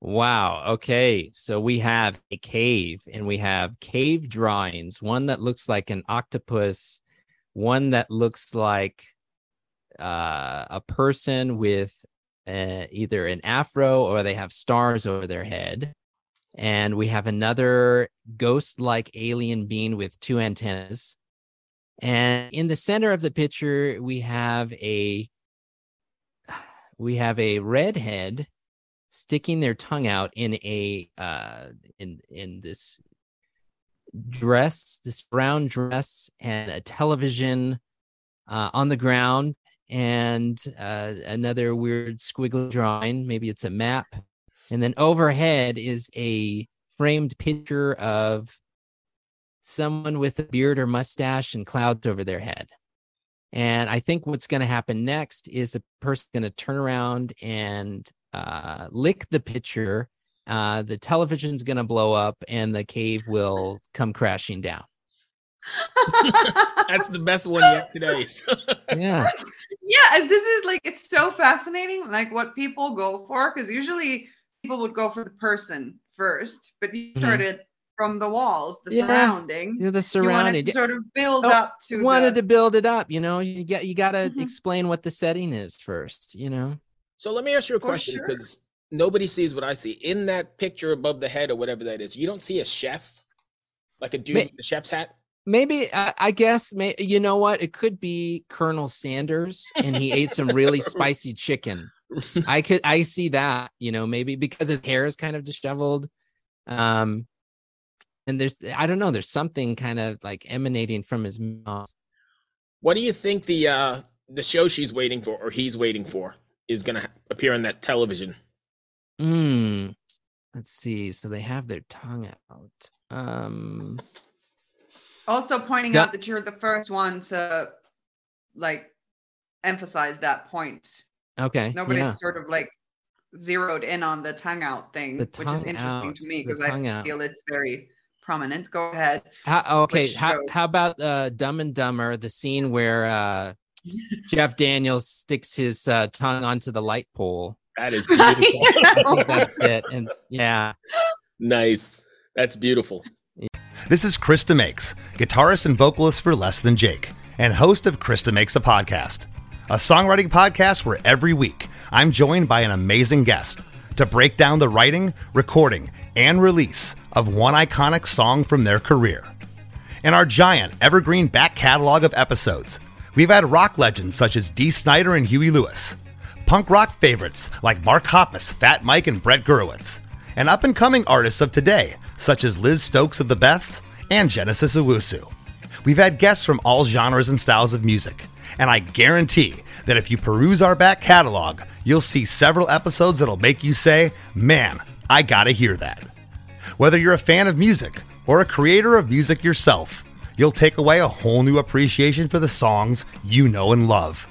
Wow. Okay. So we have a cave and we have cave drawings, one that looks like an octopus, one that looks like uh, a person with uh, either an afro or they have stars over their head. And we have another ghost like alien being with two antennas. And in the center of the picture, we have a we have a redhead sticking their tongue out in a uh in in this dress this brown dress and a television uh, on the ground and uh, another weird squiggly drawing maybe it's a map and then overhead is a framed picture of someone with a beard or mustache and clouds over their head. And I think what's going to happen next is the person going to turn around and uh, lick the picture. Uh, the television's going to blow up and the cave will come crashing down. That's the best one yet today. yeah. Yeah, this is like it's so fascinating, like what people go for, because usually people would go for the person first, but you Mhm. started from the walls, the Yeah. surroundings. Yeah, the You wanted surrounding. to sort of build Oh, up to wanted the, to build it up, you know. You get you got to Mhm. explain what the setting is first, you know. So let me ask you a For question sure. because nobody sees what I see. In that picture above the head or whatever that is, you don't see a chef, like a dude Ma- with a chef's hat. Maybe I, I guess may, you know what? It could be Colonel Sanders and he ate some really spicy chicken. I could I see that, you know, maybe because his hair is kind of disheveled. Um and there's I don't know, there's something kind of like emanating from his mouth. What do you think the uh the show she's waiting for or he's waiting for is going to appear on that television? Mm. Let's see. So they have their tongue out. Um also pointing Yeah. out that you're the first one to like emphasize that point. okay. Nobody's yeah. sort of like zeroed in on the tongue out thing, The which is interesting out, to me because tongue I out. feel it's very prominent. Go ahead. How, okay, how, how about uh, Dumb and Dumber, the scene where uh, Jeff Daniels sticks his uh, tongue onto the light pole? That is beautiful. That's it. And yeah, nice. That's beautiful. This is Chris DeMakes, guitarist and vocalist for Less Than Jake, and host of Chris DeMakes a Podcast, a songwriting podcast where every week I'm joined by an amazing guest to break down the writing, recording, and release of one iconic song from their career. In our giant evergreen back catalog of episodes, we've had rock legends such as Dee Snider and Huey Lewis, punk rock favorites like Mark Hoppus, Fat Mike, and Brett Gurewitz, and up and coming artists of today such as Liz Stokes of the Beths and Genesis Owusu. We've had guests from all genres and styles of music, and I guarantee that if you peruse our back catalog, you'll see several episodes that'll make you say, Man, I gotta hear that. Whether you're a fan of music or a creator of music yourself, you'll take away a whole new appreciation for the songs you know and love.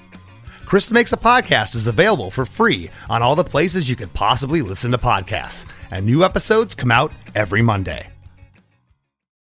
Chris DeMakes a Podcast is available for free on all the places you could possibly listen to podcasts, and new episodes come out every Monday.